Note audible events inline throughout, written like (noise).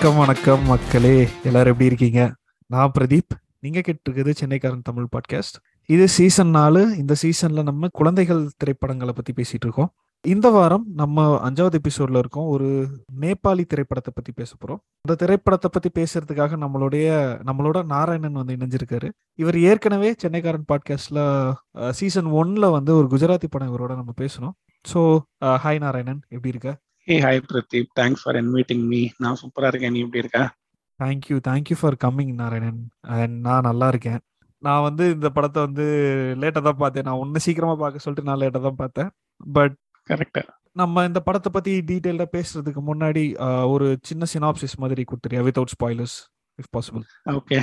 வணக்கம் வணக்கம் மக்களே. எல்லாரும் எப்படி இருக்கீங்க? நான் பிரதீப். நீங்க கேட்டிருக்குது சென்னைக்காரன் தமிழ் பாட்காஸ்ட் இது சீசன் நாலு. இந்த சீசன்ல நம்ம குழந்தைகள் திரைப்படங்களை பத்தி பேசிட்டு இருக்கோம். இந்த வாரம் நம்ம அஞ்சாவது எபிசோட்ல இருக்கோம். ஒரு நேபாளி திரைப்படத்தை பத்தி பேச போறோம். அந்த திரைப்படத்தை பத்தி பேசுறதுக்காக நம்மளுடைய நம்மளோட நாராயணன் வந்து இணைஞ்சிருக்காரு. இவர் ஏற்கனவே சென்னைக்காரன் பாட்காஸ்ட்ல சீசன் ஒன்ல வந்து ஒரு குஜராத்தி படம் இவரோட நம்ம பேசணும். So hi Narayanan. எப்படி இருக்க? Hey hi Pradeep thanks for inviting me நான் சூப்பரா இருக்கேன். நீ எப்படி இருக்க? Thank you thank you for coming Narayanan நான் நல்லா இருக்கேன். நான் வந்து இந்த படத்தை வந்து லேட்டாக தான் பார்த்தேன். நான் ஒன்று சீக்கிரமா பார்க்க சொல்லிட்டு நான் லேட்டாக தான் பார்த்தேன். பட் கரெக்டா நம்ம இந்த படத்தை பத்தி டீட்டெயிலாக பேசுறதுக்கு முன்னாடி ஒரு சின்ன சினாப்சிஸ் மாதிரி கொடுத்துறியா? Without spoilers if possible okay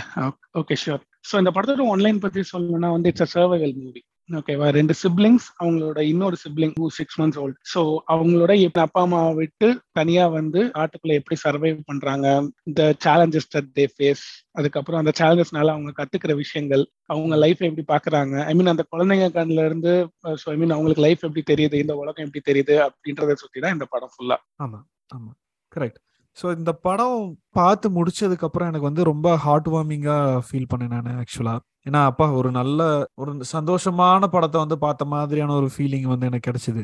okay sure so இந்த படத்தோட ஒன்லைன் பத்தி சொல்லணும்னா வந்து இட்ஸ் அ சர்வைவல் மூவி ஓகேவா ரெண்டு சிப்ளிங்ஸ் அவங்களோட இன்னொரு sibling six months old so அவங்களோட எப்படி அப்பா அம்மாவை விட்டு தனியா வந்து காட்டுக்குள்ள எப்படி சர்வைவ் பண்றாங்க இந்த சேலஞ்சஸ் தட் தே ஃபேஸ் அதுக்கப்புறம் அந்த சேலஞ்சஸ்னால அவங்க கத்துக்கிற விஷயங்கள் அவங்க லைஃப் எப்படி பாக்குறாங்க. ஐ மீன் அந்த குழந்தைங்க கண்ல இருந்து ஸோ ஐ மீன் அவங்களுக்கு லைஃப் எப்படி தெரியுது இந்த உலகம் எப்படி தெரியுது அப்படின்றத சுத்தி தான் இந்த படம் ஃபுல்லா ஆமா ஆமா. கரெக்ட் ஸோ இந்த படம் பார்த்து முடிச்சதுக்கு அப்புறம் எனக்கு வந்து ரொம்ப ஹார்ட் வார்மிங்கா ஃபீல் பண்ணேன் நான் ஆக்சுவலா ஏன்னா அப்பா ஒரு நல்ல ஒரு சந்தோஷமான படத்தை வந்து பார்த்த மாதிரியான ஒரு ஃபீலிங் வந்து எனக்கு கிடைச்சிது.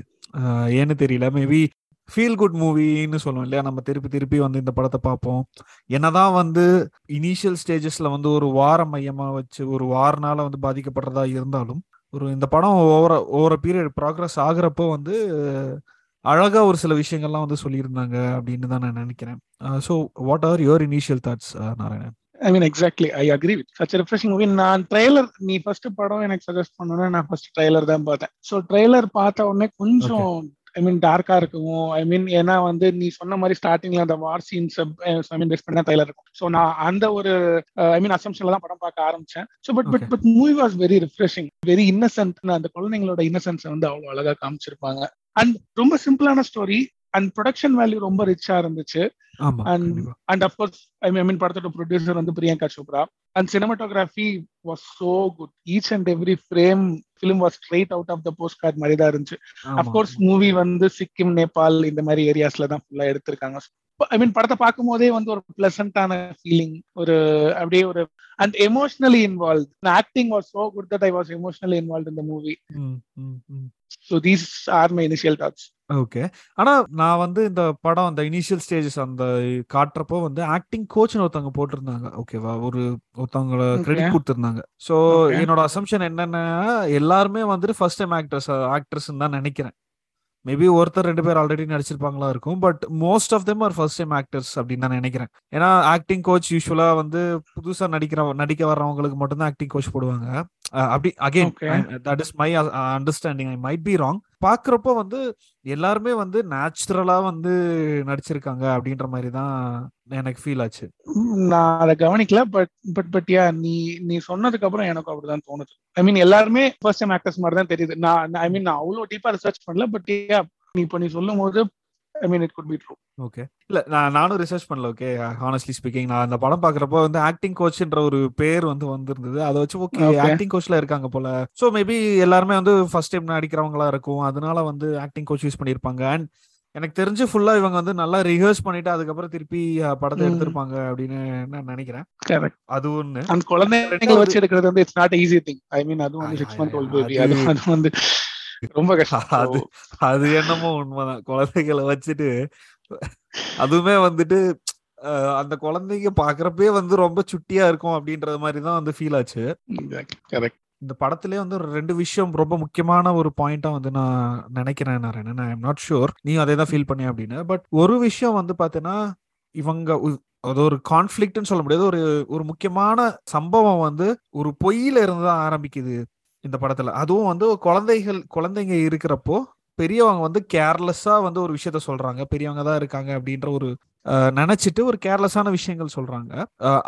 ஏன்னு தெரியல. மேபி ஃபீல் குட் மூவின்னு சொல்லுவோம் இல்லையா? நம்ம திருப்பி திருப்பி வந்து இந்த படத்தை பார்ப்போம். என்னதான் வந்து இனிஷியல் ஸ்டேஜஸ்ல வந்து ஒரு வார மையமாக வச்சு ஒரு வாரனால வந்து பாதிக்கப்படுறதா இருந்தாலும் ஒரு இந்த படம் ஓவர ஓவர பீரியட் ப்ராக்ரஸ் ஆகுறப்போ வந்து அழகா ஒரு சில விஷயங்கள்லாம் வந்து சொல்லியிருந்தாங்க அப்படின்னு தான் நான் நினைக்கிறேன். So what are your initial thoughts Narayanan? I mean exactly I agree with such refreshing movie நான் ட்ரெய்லர் நீ ஃபர்ஸ்ட் படம் எனக்கு சஜஸ்ட் பண்ணணும்னா நான் ஃபர்ஸ்ட் ட்ரெய்லர் தான் பார்த்தேன். ஸோ ட்ரெய்லர் பார்த்த உடனே கொஞ்சம் ஐ மீன் டார்க்கா இருக்கும்? ஐ மீன் ஏன்னா வந்து நீ சொன்ன மாதிரி ஸ்டார்டிங்ல அந்த war scenes I mean best பண்ண ட்ரெய்லர் இருக்கும். ஸோ நான் அந்த ஒரு ஐ மீன் அசம்ஷன்ல தான் படம் பார்க்க ஆரம்பிச்சேன். So but but. But movie was very refreshing very innocent அந்த குழந்தைங்களோட இன்னசென்ஸை வந்து அவ்வளோ அழகா காமிச்சிருப்பாங்க. அண்ட் ரொம்ப சிம்பிளான ஸ்டோரி அண்ட் ப்ரொடக்ஷன் வேல்யூ ரொம்ப ரிச்சா இருந்துச்சு. கண்டிப்பா. அண்ட் அஃப்கோர்ஸ் ஐ மீன் படத்தோட ப்ரொடியூசர் வந்து Priyanka Chopra. And cinematography was so good each and every frame film was straight out of the postcard மாதிரி தான் இருந்துச்சு. அஃப்கோர்ஸ் மூவி வந்து சிக்கிம் நேபாள் இந்த மாதிரி ஏரியாஸ்ல தான் ஃபுல்லா எடுத்திருக்காங்க. ஐ மீன் படத்தை பார்க்கும் போதே வந்து ஒரு பிளசண்டான ஃபீலிங் ஒரு அப்படியே ஒரு and emotionally involve acting was so good that I was emotionally involve இந்த movie. So these are my initial thoughts okay ஆனா நான் வந்து இந்த படம் அந்த இனிஷியல் ஸ்டேஜஸ் அந்த காட்டுறப்போ வந்து ஆக்டிங் கோச்னு ஒருத்தவங்க போட்டிருந்தாங்க. ஓகேவா ஒரு ஒருத்தவங்கள. கிரெடிட் கொடுத்திருந்தாங்க. So Okay. என்னோட அசம்ஷன் என்னன்னா எல்லாருமே வந்துட்டு ஃபர்ஸ்ட் டைம் ஆக்டர்ஸ் ஆக்ட்ரஸ் தான் நினைக்கிறேன். மேபி ஒருத்தர் ரெண்டு பேர் ஆல்ரெடி நடிச்சிருப்பாங்களா இருக்கும் but most of them are first time actors அப்படின்னு நான் நினைக்கிறேன். ஏன்னா ஆக்டிங் கோச் யூஸ்வலா வந்து புதுசா நடிக்கிற நடிக்க வர்றவங்களுக்கு மட்டும்தான் ஆக்டிங் கோச் போடுவாங்க. அப்படி again. That is my understanding I might be wrong பாக்குறப்போ வந்து எல்லாருமே வந்து நேச்சுரலா வந்து நடிச்சிருக்காங்க அப்படின்ற மாதிரி தான் எனக்கு ஃபீல் ஆச்சு. நான் அதை கவனிக்கல பட் பட் பட் யா நீ நீ சொன்னதுக்கு அப்புறம் எனக்கு அப்படிதான் தோணுது. ஐ மீன் எல்லாருமே ஃபர்ஸ்ட் டைம் ஆக்டர்ஸ் மாதிரி தான் தெரியுது. நான் ஐ மீன் நான் அவ்வளோ டீப்பா ரிசர்ச் பண்ணல பட் யா நீ இப்போ நீ சொல்லும் போது I mean it could be true okay இல்ல நான் நானும் ரிசர்ச் பண்ணல ஓகே ஹானஸ்ட்லி ஸ்பீக்கிங் நான் அந்த படம் பாக்குறப்போ வந்து ஆக்டிங் கோச்ன்ற ஒரு பேர் வந்து வந்திருந்தது. அதை வச்சு ஓகே Okay. ஆக்டிங் கோச்ல இருக்காங்க போல. சோ மேபி எல்லாருமே வந்து ஃபர்ஸ்ட் டைம் நடிக்கிறவங்களா இருக்கும். அதனால வந்து ஆக்டிங் கோச் யூஸ் பண்ணிருப்பாங்க அண்ட் எனக்கு தெரிஞ்சு ஃபுல்லா இவங்க வந்து நல்லா ரிஹர்ஸ் பண்ணிட்டு அதுக்கப்புறம் திருப்பி படத்தை. எடுத்திருப்பாங்க அப்படின்னு நான் நினைக்கிறேன். அது ஒண்ணு. அந்த குழந்தைங்களை ரெண்டாவது- வச்சு எடுக்கிறது வந்து it's not easy thing I mean அதுவும் வந்து சிக்ஸ் மந்த் ஓல்ட் பேபி அது- அது அது வந்து ரொம்ப கஷ்டம். (laughs) அது அது என்னமோ உண்மைதான். குழந்தைகளை வச்சுட்டு அதுவுமே வந்துட்டு அந்த குழந்தைங்க பாக்குறப்பே வந்து ரொம்ப சுட்டியா இருக்கும் அப்படின்றது மாதிரி தான் வந்து ஃபீல் ஆச்சு. இந்த படத்திலே வந்து ஒரு ரெண்டு விஷயம் ரொம்ப முக்கியமான ஒரு பாயிண்டா வந்து நான் நினைக்கிறேன் நான் ஐ எம் நாட் ஷூர் நீ அதே தான் ஃபீல் பண்ணி அப்படின்னு. பட் ஒரு விஷயம் வந்து பார்த்தீங்கன்னா இவங்க அது ஒரு கான்ஃபிளிக்ட்னு சொல்ல முடியாது. ஒரு ஒரு முக்கியமான சம்பவம் வந்து ஒரு பொய்யில இருந்து தான் ஆரம்பிக்குது. இந்த படத்துல. அதுவும் வந்து குழந்தைகள் குழந்தைங்க இருக்கிறப்போ பெரியவங்க வந்து கேர்லெஸ்ஸா வந்து ஒரு விஷயத்த சொல்றாங்க. பெரியவங்க தான் இருக்காங்க அப்படின்ற ஒரு அஹ், நினைச்சிட்டு ஒரு கேர்லெஸ்ஸான விஷயங்கள் சொல்றாங்க.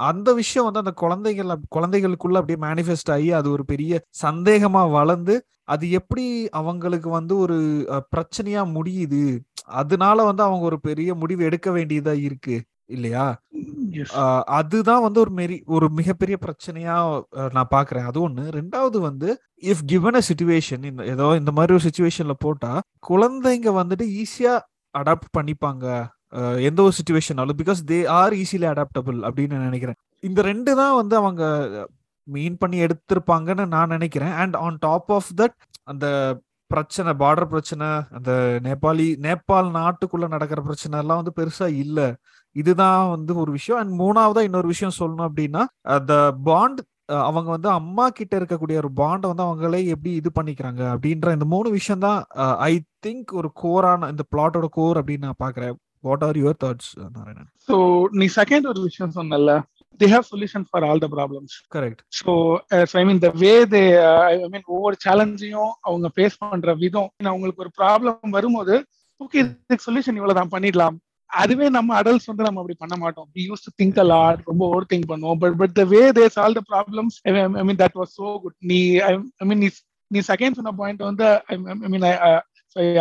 அந்த விஷயம் வந்து அந்த குழந்தைகள் குழந்தைகளுக்குள்ள அப்படியே மேனிஃபெஸ்ட் ஆகி அது ஒரு பெரிய சந்தேகமா வளர்ந்து அது எப்படி அவங்களுக்கு வந்து ஒரு பிரச்சனையா முடியுது? அதனால வந்து அவங்க ஒரு பெரிய முடிவு எடுக்க வேண்டியதா இருக்கு இல்லையா? அதுதான் வந்து ஒரு மெரி ஒரு மிகப்பெரிய பிரச்சனையா நான் பாக்குறேன். அது ஒண்ணு. ரெண்டாவது வந்து இஃப் கிவன் அ சுச்சுவேஷன் இந்த ஏதோ இந்த மாதிரி ஒரு சுச்சுவேஷன்ல போட்டா குழந்தைங்க வந்துட்டு ஈஸியா அடாப்ட் பண்ணிப்பாங்க. எந்த ஒரு சுச்சுவேஷனாலும் because they are easily adaptable அப்படின்னு நான் நினைக்கிறேன். இந்த ரெண்டு தான் வந்து அவங்க மீன் பண்ணி எடுத்திருப்பாங்கன்னு நான் நினைக்கிறேன். And on top of that அந்த பிரச்சனை பார்டர் பிரச்சனை அந்த நேபாளி நேபாள் நாட்டுக்குள்ள நடக்கிற பிரச்சனை எல்லாம் வந்து பெருசா இல்ல. இதுதான் வந்து ஒரு விஷயம். அண்ட் மூணாவதா இன்னொரு விஷயம் சொல்லணும் அப்படின்னா அந்த பாண்ட் அவங்க வந்து அம்மா கிட்ட இருக்கக்கூடிய ஒரு பாண்டை வந்து அவங்களே எப்படி இது பண்ணிக்கிறாங்க அப்படின்ற இந்த மூணு விஷயம் தான் ஐ திங்க் ஒரு கோரான இந்த பிளாட்டோட கோர் அப்படின்னு நான் பாக்குறேன் what are your thoughts Narayanan? So நீ செகண்ட் ஒரு விஷயம் சொன்னல they have solution for all the problems. Correct. So uh, so i mean the way they uh, i mean ஒவ்வொரு சேலஞ்சையும் அவங்க ஃபேஸ் பண்ற விதம். அவங்களுக்கு ஒரு ப்ராப்ளம் வரும்போது ஓகே இதுக்கு சொல்யூஷன் இவ்வளவுதான் பண்ணிடலாம். அதுவே நம்ம அடல்ட்ஸ் வந்து நம்ம அப்படி பண்ண மாட்டோம். We use to think a lot ரொம்ப ஓவர் திங்க் பண்ணுவோம் but but the way they solve the problems I mean that was so good நீ ஐ மீன் நீ நீ செகண்ட் சொன்ன பாயிண்ட் வந்து I mean I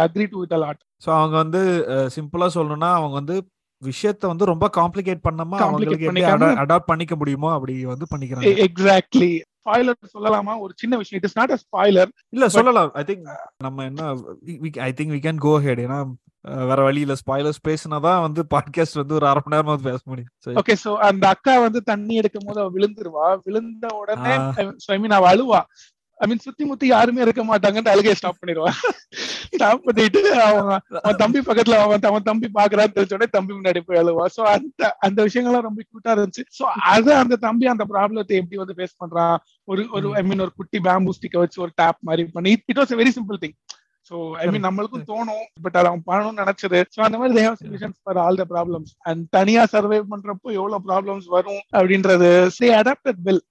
agree to with a lot so அவங்க வந்து சிம்பிளா சொல்லணும்னா அவங்க வந்து விஷயத்த வந்து ரொம்ப காம்ப்ளிகேட் பண்ணாம அவங்களுக்கு அடாப்ட் பண்ணிக்க முடியுமோ அப்படி வந்து பண்ணிக்கிறாங்க. எக்ஸாக்ட்லி ஸ்பாயிலர் சொல்லலாமா? ஒரு சின்ன விஷயம். It is not a spoiler இல்ல சொல்லலாம். ஐ திங்க் நம்ம என்ன I think we can go ahead ஏன்னா வேற வழி இல்ல ஸ்பாயிலர்ஸ் பேசினாதான் வந்து பாட்காஸ்ட் வந்து ஒரு அரை மணி நேரமா பேச முடியும். ஓகே சோ அந்த அக்கா வந்து தண்ணி எடுக்கும் போது விழுந்துருவா. விழுந்த உடனே ஐ மீன் அவ அழுவா. ஐ மீன் சுத்தி முத்தி யாருமே இருக்க மாட்டாங்கன்னு அழுகையை ஸ்டாப் பண்ணிடுவான். ஸ்டாப் பண்ணிட்டு அவன் அவன் தம்பி பக்கத்துல அவன் அவன் தம்பி பாக்குறான்னு தெரிஞ்ச உடனே தம்பி முன்னாடி போய் அழுவான். சோ அந்த அந்த விஷயங்கள்லாம் ரொம்ப கியூட்டா இருந்துச்சு. சோ அது அந்த தம்பி அந்த ப்ராப்ளத்தை எப்படி வந்து ஃபேஸ் பண்றான்? ஒரு ஒரு ஐ மீன் ஒரு குட்டி பேம்பூ ஸ்டிக்க வச்சு ஒரு டேப் மாதிரி பண்ணி it was very simple thing so I mean நம்மளுக்கும் தோணும் பட் அதை அவன் பண்ணணும்னு நினைச்சது. சோ அந்த மாதிரி they've solutions for all the problems and தனியா சர்வே பண்றப்போ எவ்வளவு ப்ராப்ளம்ஸ் வரும் அப்படின்றது சே அடாப்டட் வெல்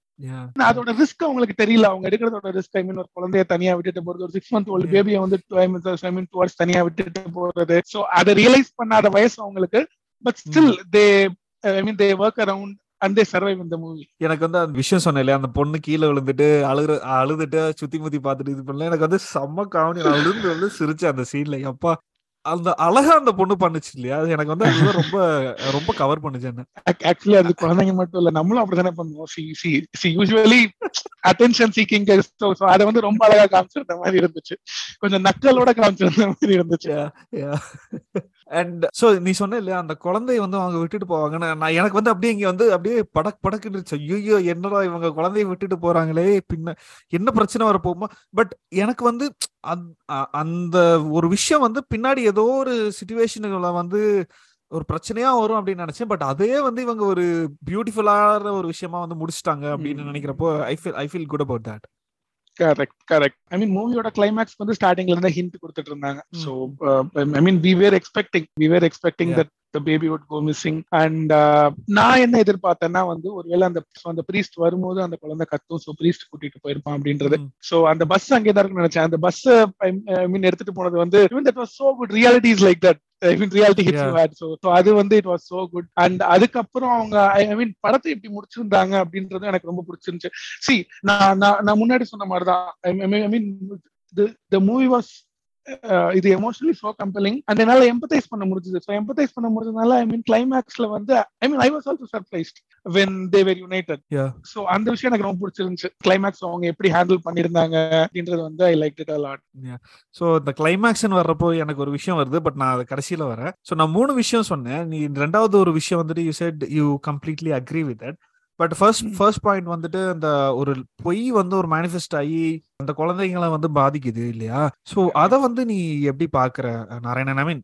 அதோட ரிஸ்க் அவங்களுக்கு தெரியல. அவங்க எடுக்கிறதோட ரிஸ்க் ஐ மீன் ஒரு குழந்தைய தனியா விட்டுட்டு போறது ஒரு சிக்ஸ் மந்த் ஓல்டு பேபியை வந்து ஐ மீன் டுவர்ட்ஸ் தனியா விட்டுட்டு போறது. சோ அதை ரியலைஸ் பண்ணாத வயசு அவங்களுக்கு. But still they I mean they work around and இந்த மூவி எனக்கு வந்து அந்த விஷயம் சொன்னேன் இல்லையா? அந்த பொண்ணு கீழே விழுந்துட்டு அழுகுற அழுதுட்டு சுத்தி முத்தி பார்த்துட்டு இது பண்ணல. எனக்கு வந்து செம்ம காமெடி நான் விழுந்து வந்து சிரிச்சேன் அந்த சீன்ல அப்பா அந்த அழகா அந்த பொண்ணு பண்ணுச்சு இல்லையா? அது எனக்கு வந்து அதுதான் ரொம்ப ரொம்ப கவர் பண்ணுச்சு என்ன. ஆக்சுவலி அது குழந்தைங்க மட்டும் இல்ல நம்மளும் அப்படித்தானே பண்ணுவோம். See see see usually attention seeking அதை வந்து ரொம்ப அழகா காமிச்சிருந்த மாதிரி இருந்துச்சு. கொஞ்சம் நக்கலோட காமிச்சிருந்த மாதிரி இருந்துச்சு. அண்ட் சோ நீ சொன்ன இல்லையா அந்த குழந்தைய வந்து அவங்க விட்டுட்டு போவாங்க. நான் எனக்கு வந்து அப்படியே இங்க வந்து அப்படியே படக் படக்குன்னு ஐயோ என்னடா இவங்க குழந்தைய விட்டுட்டு போறாங்களே பின்ன என்ன பிரச்சனை வர போகுமா. பட் எனக்கு வந்து அந்த ஒரு விஷயம் வந்து பின்னாடி ஏதோ ஒரு சுச்சுவேஷனுகளை வந்து ஒரு பிரச்சனையா வரும் அப்படின்னு நினைச்சேன். பட் அதே வந்து இவங்க ஒரு பியூட்டிஃபுல்லான ஒரு விஷயமா வந்து முடிச்சிட்டாங்க அப்படின்னு நினைக்கிறப்போ I feel I feel good about that correct correct I mean மூவியோட கிளைமேக்ஸ் வந்து ஸ்டார்டிங்ல இருந்து ஹிண்ட் கொடுத்துட்டு இருந்தாங்க so I mean we were expecting we were expecting that the baby would go missing and நான் என்ன எதிர்பார்த்தேன்னா வந்து ஒருவேளை அந்த அந்த பிரீஸ்ட் வரும்போது அந்த குழந்தை கத்தும். ஸோ பிரீஸ்ட் கூட்டிட்டு போயிருப்பான் அப்படின்றது. சோ அந்த பஸ் அங்கே தான் இருக்குன்னு நினைச்சேன். அந்த பஸ் ஐ மீன் எடுத்துட்டு போனது வந்து that was so good reality is like that I mean reality hits hard so அது வந்து it was so good and அதுக்கப்புறம் அவங்க ஐ மீன் படத்தை எப்படி முடிச்சிருந்தாங்க அப்படின்றது எனக்கு ரொம்ப பிடிச்சிருந்துச்சு. சி நான் நான் முன்னாடி சொன்ன மாதிரி தான் I mean the movie was இது எமோஷனலி சோ கம்பெலிங் அண்ட் என்னால எம்பத்தைஸ் பண்ண முடிஞ்சது. ஸோ எம்பத்தைஸ் பண்ண முடிஞ்சதுனால ஐ மீன் கிளைமேக்ஸ்ல வந்து I mean I was also surprised when they were united so அந்த விஷயம் எனக்கு ரொம்ப பிடிச்சிருந்துச்சு. கிளைமேக்ஸ் அவங்க எப்படி ஹேண்டில் பண்ணிருந்தாங்க அப்படின்றது வந்து I like it a lot so இந்த கிளைமேக்ஸ்னு வர்றப்போ எனக்கு ஒரு விஷயம் வருது பட் நான் அது கடைசியில வரேன். ஸோ நான் மூணு விஷயம் சொன்னேன். நீ ரெண்டாவது ஒரு விஷயம் வந்துட்டு you said you completely agree with that but first first point வந்துட்டு அந்த ஒரு பொய் வந்து ஒரு மேனிஃபெஸ்ட் ஆகி அந்த குழந்தைங்களை வந்து பாதிக்குது இல்லையா? ஸோ அதை வந்து நீ எப்படி பாக்குற நாராயணன்? ஐ மீன்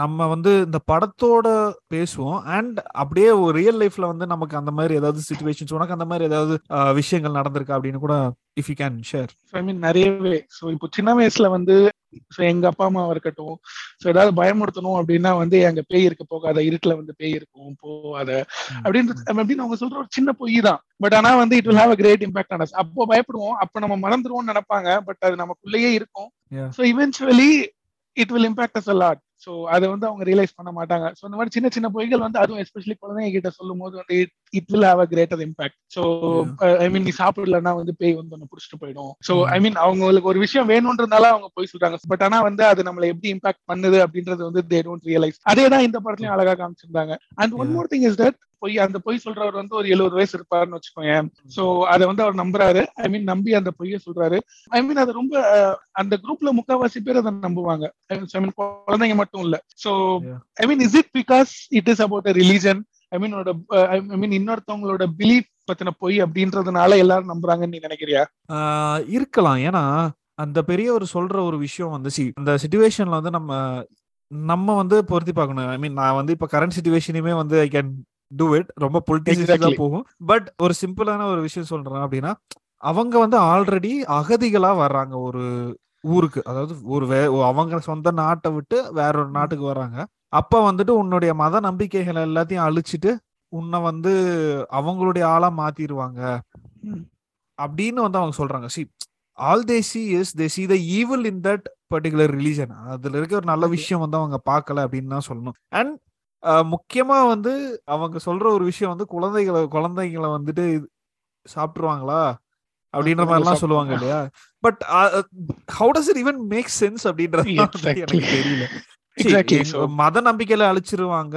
நம்ம வந்து இந்த படத்தோட பேசுவோம். அண்ட் அப்படியே ஒரு ரியல் லைஃப்ல வந்து நமக்கு அந்த மாதிரி ஏதாவது சுச்சுவேஷன்ஸ் உனக்கு அந்த மாதிரி ஏதாவது விஷயங்கள் நடந்திருக்கா அப்படின்னு கூட if you can share I mean நிறையவே. ஸோ இப்போ சின்ன வயசுல வந்து ஸோ எங்க அப்பா அம்மாவா இருக்கட்டும் ஸோ ஏதாவது பயமுறுத்தணும் அப்படின்னா வந்து எங்க பேய் இருக்க போகாத இருட்டுல வந்து பேய் இருக்கும் போகாத. அப்படின்னு அப்படின்னு அவங்க சொல்ற ஒரு சின்ன பொய் தான். பட் ஆனா வந்து it will have a great impact on us அப்போ பயப்படுவோம். அப்ப நம்ம மறந்துடுவோம்னு நினைப்பாங்க. பட் அது நமக்குள்ளேயே இருக்கும். So eventually it will impact us a lot so அதை வந்து அவங்க ரியலைஸ் பண்ண மாட்டாங்க. ஸோ இந்த மாதிரி சின்ன சின்ன பொய்கள் வந்து அதுவும் எஸ்பெஷலி குழந்தைங்க கிட்ட சொல்லும் போது வந்து it will have a greater impact so I mean நீ சாப்பிடலன்னா வந்து பேய் வந்து ஒன்று பிடிச்சிட்டு போயிடும். ஸோ ஐ மீன் அவங்களுக்கு ஒரு விஷயம் வேணும்ன்றதுனால அவங்க போய் சொல்றாங்க. பட் ஆனா வந்து அது நம்மளை எப்படி இம்பாக்ட் பண்ணுது அப்படின்றது வந்து தே டோன்ட் ரியலைஸ் அதே தான் இந்த படத்துலயும் அழகா காமிச்சிருந்தாங்க. And one more thing is that பொய் அந்த பொய் சொல்றவர் வந்து ஒரு எழுபது வயசு இருப்பாருன்னு வச்சுக்கோங்க. சோ அதை வந்து அவர் நம்புறாரு. ஐ மீன் நம்பி அந்த பொய்ய சொல்றாரு. ஐ மீன் அது ரொம்ப அந்த குரூப்ல முக்காவாசி பேர் அதை நம்புவாங்க. குழந்தைங்க மட்டும் இல்ல. So. I mean is it because it is about religion I mean I mean இன்னொருத்தவங்களோட belief பத்தின பொய் அப்படின்றதுனால எல்லாரும் நம்புறாங்கன்னு நீ நினைக்கிறியா? இருக்கலாம். ஏன்னா அந்த பெரியவர் சொல்ற ஒரு விஷயம் வந்து சி அந்த சுச்சுவேஷன்ல வந்து நம்ம நம்ம வந்து பொருத்தி பார்க்கணும். ஐ மீன் நான் வந்து இப்ப கரண்ட் சுச்சுவேஷனையுமே வந்து ஐ கேன் டூ இட் ரொம்ப Exactly. போகும். பட் ஒரு சிம்பிளான ஒரு விஷயம் சொல்றேன் அப்படின்னா அவங்க வந்து ஆல்ரெடி அகதிகளா வர்றாங்க ஒரு ஊருக்கு. அதாவது ஒரு வே அவங்க சொந்த நாட்டை விட்டு வேற ஒரு நாட்டுக்கு வர்றாங்க. அப்ப வந்துட்டு உன்னுடைய மத நம்பிக்கைகள் எல்லாத்தையும் அழிச்சிட்டு உன்னை வந்து அவங்களுடைய ஆளா மாத்திடுவாங்க. அப்படின்னு வந்து அவங்க சொல்றாங்க. See all they see is they see the evil in that particular religion அதுல இருக்க ஒரு நல்ல. விஷயம் வந்து அவங்க பார்க்கல அப்படின்னு தான் சொல்லணும். அண்ட் முக்கியமா வந்து அவங்க சொல்ற ஒரு விஷயம் வந்து குழந்தைகளை குழந்தைகளை வந்துட்டு சாப்பிட்டுருவாங்களா? அப்படின்ற குழந்தைகளை மாதிரிலாம் சொல்லுவாங்க. இல்லையா? But how does it even make sense அப்படின்றது. எனக்கு தெரியல. மத நம்பிக்கையில அழிச்சிருவாங்க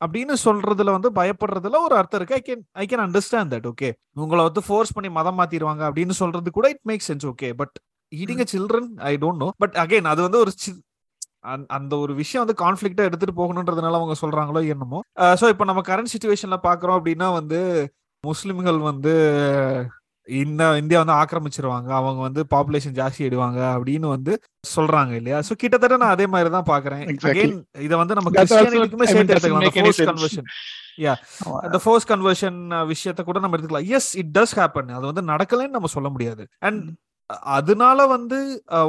அப்படின்னு சொல்றதுல வந்து பயப்படுறதுல ஒரு அர்த்தம் இருக்கு. I can I can understand that okay உங்களை வந்து ஃபோர்ஸ் பண்ணி மதம் மாத்திடுவாங்க அப்படின்னு சொல்றது கூட it make sense okay but eating children I don't know but again அது வந்து ஒரு அந்த- ஒரு விஷயம் வந்து கான்ஃபிளிக்டா எடுத்துட்டு போகணுன்றதுனால அவங்க சொல்றாங்களோ என்னமோ. ஸோ இப்போ நம்ம கரண்ட் சுச்சுவேஷன்ல பாக்குறோம் அப்படின்னா வந்து முஸ்லிம்கள் வந்து இந்த இந்தியா வந்து ஆக்கிரமிச்சிருவாங்க. அவங்க வந்து பாப்புலேஷன் ஜாஸ்தி ஆயிடுவாங்க அப்படின்னு வந்து சொல்றாங்க இல்லையா? சோ கிட்டத்தட்ட நான் அதே மாதிரி தான் பாக்குறேன். இத வந்து நம்ம கிறிஸ்டியானிட்டிக்குமே சேர்த்து எடுத்துக்கலாம். any force. கன்வர்ஷன் ஆமா. அந்த ஃபோர்ஸ் கன்வர்ஷன் விஷயத்த கூட நம்ம எடுத்துக்கலாம். எஸ் இட் டஸ் ஹேப்பன் அது வந்து நடக்கலைன்னு நம்ம சொல்ல முடியாது. அண்ட். அதனால வந்து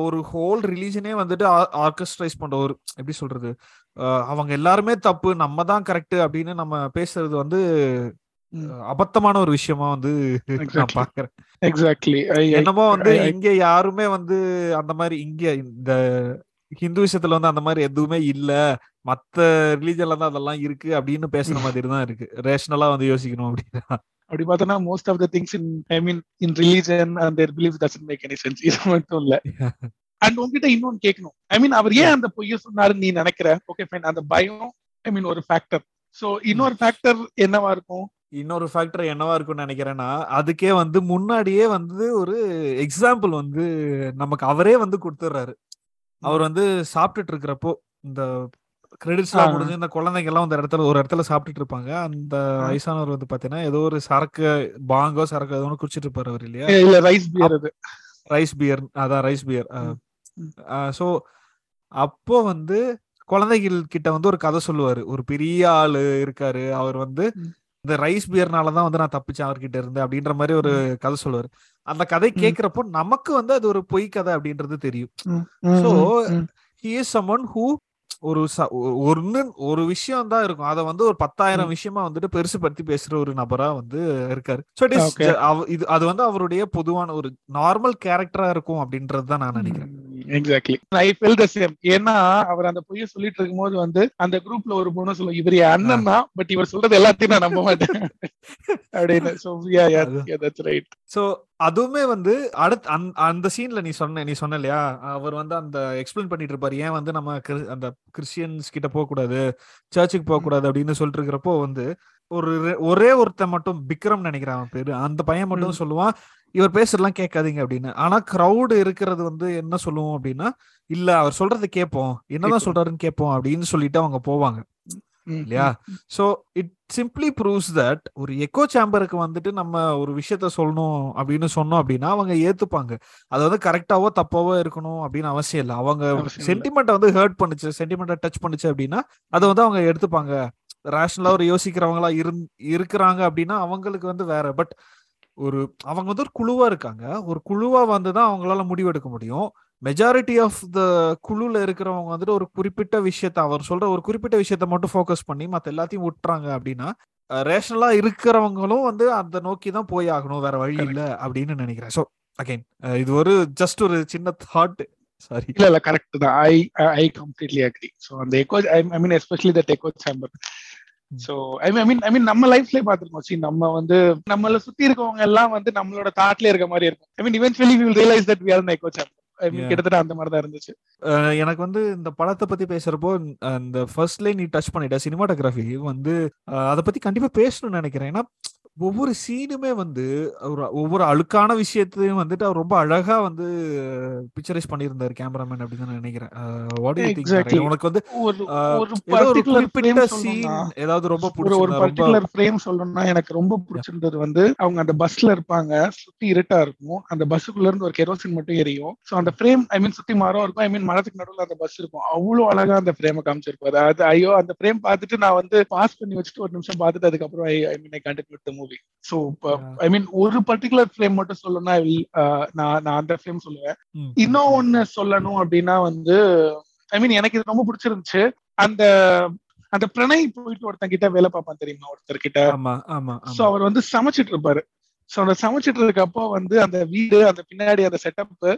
ஒரு ஹோல் ரிலீஜனே வந்துட்டு ஆர்கஸ்ட்ரைஸ் பண்ற ஒரு எப்படி சொல்றது அவங்க எல்லாருமே தப்பு நம்ம தான் கரெக்ட் அப்படின்னு நம்ம பேசுறது வந்து அபத்தமான ஒரு விஷயமா வந்து (laughs) நான் Exactly. பாக்குறேன் I- என்னமோ வந்து இங்க யாருமே வந்து அந்த மாதிரி இங்க இந்த ஹிந்துவிசத்துல வந்து அந்த மாதிரி எதுவுமே இல்ல மத்த ரிலீஜன்ல தான் அதெல்லாம் இருக்கு அப்படின்னு பேசுற மாதிரி தான் இருக்கு. ரேஷனலா வந்து யோசிக்கணும் அப்படின்னா. அப்படி பார்த்தோம்னா most of the things in I mean in religion and their belief doesn't make any sense இது மட்டும் இல்ல. அண்ட் உங்ககிட்ட இன்னொன்னு கேட்கணும் ஐ மீன் அவர் ஏன் அந்த பொய்ய சொன்னாருன்னு நீ நினைக்கிற? ஓகே ஃபைன் அந்த பயம் ஐ மீன் ஒரு ஃபேக்டர் சோ இன்னொரு ஃபேக்டர் என்னவா இருக்கும்? இன்னொரு ஃபேக்டர் என்னவா இருக்கும்னு நினைக்கிறேன்னா அதுக்கே வந்து முன்னாடியே வந்து ஒரு எக்ஸாம்பிள் வந்து நமக்கு அவரே வந்து கொடுத்துட்றாரு அவர் வந்து சாப்பிட்டுட்டு இருக்கிறப்போ இந்த கிரெடிட்ஸ் எல்லாம் ஆ. முடிஞ்சு இந்த குழந்தைங்க எல்லாம் அந்த இடத்துல ஒரு இடத்துல சாப்பிட்டுட்டு இருப்பாங்க அந்த. வயசானவர் வந்து பாத்தீங்கன்னா ஏதோ ஒரு சரக்கு பாங்கோ சரக்கு ஏதோ ஒன்று குடிச்சிட்டு இருப்பாரு அவர் இல்லையா இல்ல ரைஸ் பியர் அது ரைஸ் பியர் அதான் ரைஸ் பியர். ஸோ அப்போ வந்து குழந்தைகள் கிட்ட வந்து ஒரு கதை சொல்லுவாரு ஒரு பெரிய ஆளு இருக்காரு அவர் வந்து. இந்த ரைஸ் பியர்னால தான் வந்து நான் தப்பிச்சேன் அவர்கிட்ட இருந்து அப்படின்ற மாதிரி ஒரு கதை சொல்லுவாரு அந்த கதை. கேட்கிறப்போ நமக்கு வந்து அது ஒரு பொய் கதை அப்படின்றது தெரியும் ம். ஹி இஸ் சம்மன் ஹூ ஒரு ஒன்னு ஒரு விஷயம் தான் இருக்கும். அதை வந்து ஒரு பத்தாயிரம் விஷயமா வந்துட்டு பெருசுபடுத்தி பேசுற ஒரு நபரா வந்து இருக்காரு. So it is. இது அது வந்து அவருடைய பொதுவான ஒரு நார்மல் கேரக்டரா இருக்கும் அப்படின்றது தான் நான் நினைக்கிறேன். Exactly I felt the same ஏன்னா அவர் அந்த பொய்ய சொல்லிட்டு இருக்கும்போது வந்து அந்த குரூப்ல ஒரு பொண்ணு சொல்லும் இவர் அண்ணன் தான் பட் இவர் சொல்றது எல்லாத்தையும் நான் நம்ப மாட்டேன். (laughs) அப்படின்னு. So yeah yeah that's right so அதுவுமே வந்து அடுத்து அந்த சீன்ல நீ சொன்ன நீ சொன்ன இல்லையா? அவர் வந்து அந்த எக்ஸ்பிளைன் பண்ணிட்டு இருப்பாரு. ஏன் வந்து நம்ம அந்த கிறிஸ்டியன்ஸ் கிட்ட போக கூடாது சர்ச்சுக்கு போக கூடாது அப்படின்னு சொல்லிட்டு இருக்கிறப்போ வந்து ஒரு ஒரே ஒருத்தன் மட்டும் விக்ரம் நினைக்கிறேன் பேரு. அந்த பையன் மட்டும் சொல்லுவான் இவர் பேசுறதெல்லாம் கேட்காதீங்க அப்படின்னு. ஆனா கிரவுடு இருக்கிறது வந்து என்ன சொல்லுவோம் அப்படின்னா இல்ல அவர் சொல்றதை கேட்போம். என்னதான். சொல்றாருன்னு கேட்போம் அப்படின்னு சொல்லிட்டு அவங்க போவாங்க. இல்லையா? So it simply proves that ஒரு எக்கோ சேம்பருக்கு வந்துட்டு நம்ம ஒரு விஷயத்த சொல்லணும் அப்படின்னு சொன்னோம் அப்படின்னா அவங்க ஏத்துப்பாங்க. அது வந்து கரெக்டாவோ தப்பாவோ இருக்கணும் அப்படின்னு அவசியம் இல்லை. அவங்க. சென்டிமெண்ட்டை வந்து ஹர்ட் பண்ணுச்சு சென்டிமெண்ட்டை டச் பண்ணுச்சு அப்படின்னா அதை வந்து அவங்க எடுத்துப்பாங்க. ரேஷனலா ஒரு யோசிக்கிறவங்களா இருந் இருக்கிறாங்க அப்படின்னா அவங்களுக்கு வந்து வேற. பட் ஒரு அவங்க வந்து ஒரு குழுவா இருக்காங்க. ஒரு குழுவா வந்து தான் அவங்களால முடிவெடுக்க முடியும். மெஜாரிட்டி ஆஃப் த குழுல இருக்கிறவங்க வந்துட்டு ஒரு குறிப்பிட்ட விஷயத்த அவர் சொல்ற ஒரு குறிப்பிட்ட விஷயத்த மட்டும் ஃபோக்கஸ் பண்ணி மத்த எல்லாத்தையும் விட்டுறாங்க அப்படின்னா ரேஷனலா இருக்கிறவங்களும் வந்து அந்த நோக்கி தான் போய் ஆகணும். வேற வழி இல்ல அப்படின்னு நினைக்கிறேன். ஸோ அகைன் இது ஒரு ஜஸ்ட் ஒரு சின்ன தாட் சாரி இல்ல இல்ல கரெக்ட் தான். I I completely agree so அந்த echo I mean especially that echo chamber so I mean I mean நம்ம லைஃப்லயே பாத்துருக்கோம் சி நம்ம வந்து நம்மள சுத்தி இருக்கவங்க எல்லாம் வந்து நம்மளோட தாட்லயே இருக்க மாதிரி இருக்கும். I mean eventually will realise that we are echo Yeah. கிட்டத்தட்ட அந்த மாதிரி தான் இருந்துச்சு எனக்கு வந்து இந்த படத்தை பத்தி பேசுறப்போ இந்த ஃபர்ஸ்ட்ல நீ டச் பண்ணிட்ட சினிமாட்டோகிராஃபி வந்து அதை பத்தி கண்டிப்பா பேசணும்னு நினைக்கிறேன். ஏன்னா ஒவ்வொரு சீனுமே வந்து ஒரு ஒவ்வொரு அழுக்கான விஷயத்தையும் வந்துட்டு அவர் ரொம்ப அழகா வந்து பிக்சரைஸ் பண்ணியிருந்தாரு கேமராமேன் அப்படின்னு நான் நினைக்கிறேன். உனக்கு வந்து ஒரு குறிப்பிட்ட சீன் ஏதாவது ரொம்ப ஒரு பர்டிகுலர் ஃப்ரேம் சொல்லணும்னா எனக்கு ரொம்ப பிடிச்சிருந்தது வந்து அவங்க அந்த பஸ்ல இருப்பாங்க சுத்தி இருட்டா இருக்கும். அந்த பஸ்ஸுக்குள்ள இருந்து ஒரு கெரோசின் மட்டும் எரியும். சோ அந்த ஃப்ரேம் ஐ மீன் சுத்தி மரம் இருக்கும். ஐ மீன் மரத்துக்கு நடுவுல அந்த பஸ் இருக்கும். அவ்வளவு அழகா அந்த ஃப்ரேமை காமிச்சிருப்பாரு. அது ஐயோ அந்த ஃப்ரேம் பார்த்துட்டு நான் வந்து பாஸ் பண்ணி வச்சுட்டு ஒரு நிமிஷம் பார்த்துட்டு அதுக்கப்புறம் I I mean I continue movie so. I mean ஒரு பர்டிகுலர் ஃப்ரேம் மட்டும் சொல்லணும்னா uh, நான் நான் அந்த ஃப்ரேம் சொல்லுவேன். இன்னும் ஒண்ணு சொல்லணும் அப்படின்னா வந்து ஐ மீன் எனக்கு இது ரொம்ப பிடிச்சிருந்துச்சு. அந்த அந்த பிரணய் போயிட்டு ஒருத்தன் கிட்ட வேலை பார்ப்பான் தெரியுமா ஒருத்தர் கிட்ட ஆமா ஆமா. சோ அவர் வந்து சமைச்சிட்டு இருப்பாரு. சோ அந்த சமைச்சிட்டு இருக்கப்போ வந்து அந்த வீடு அந்த பின்னாடி அந்த செட்டப்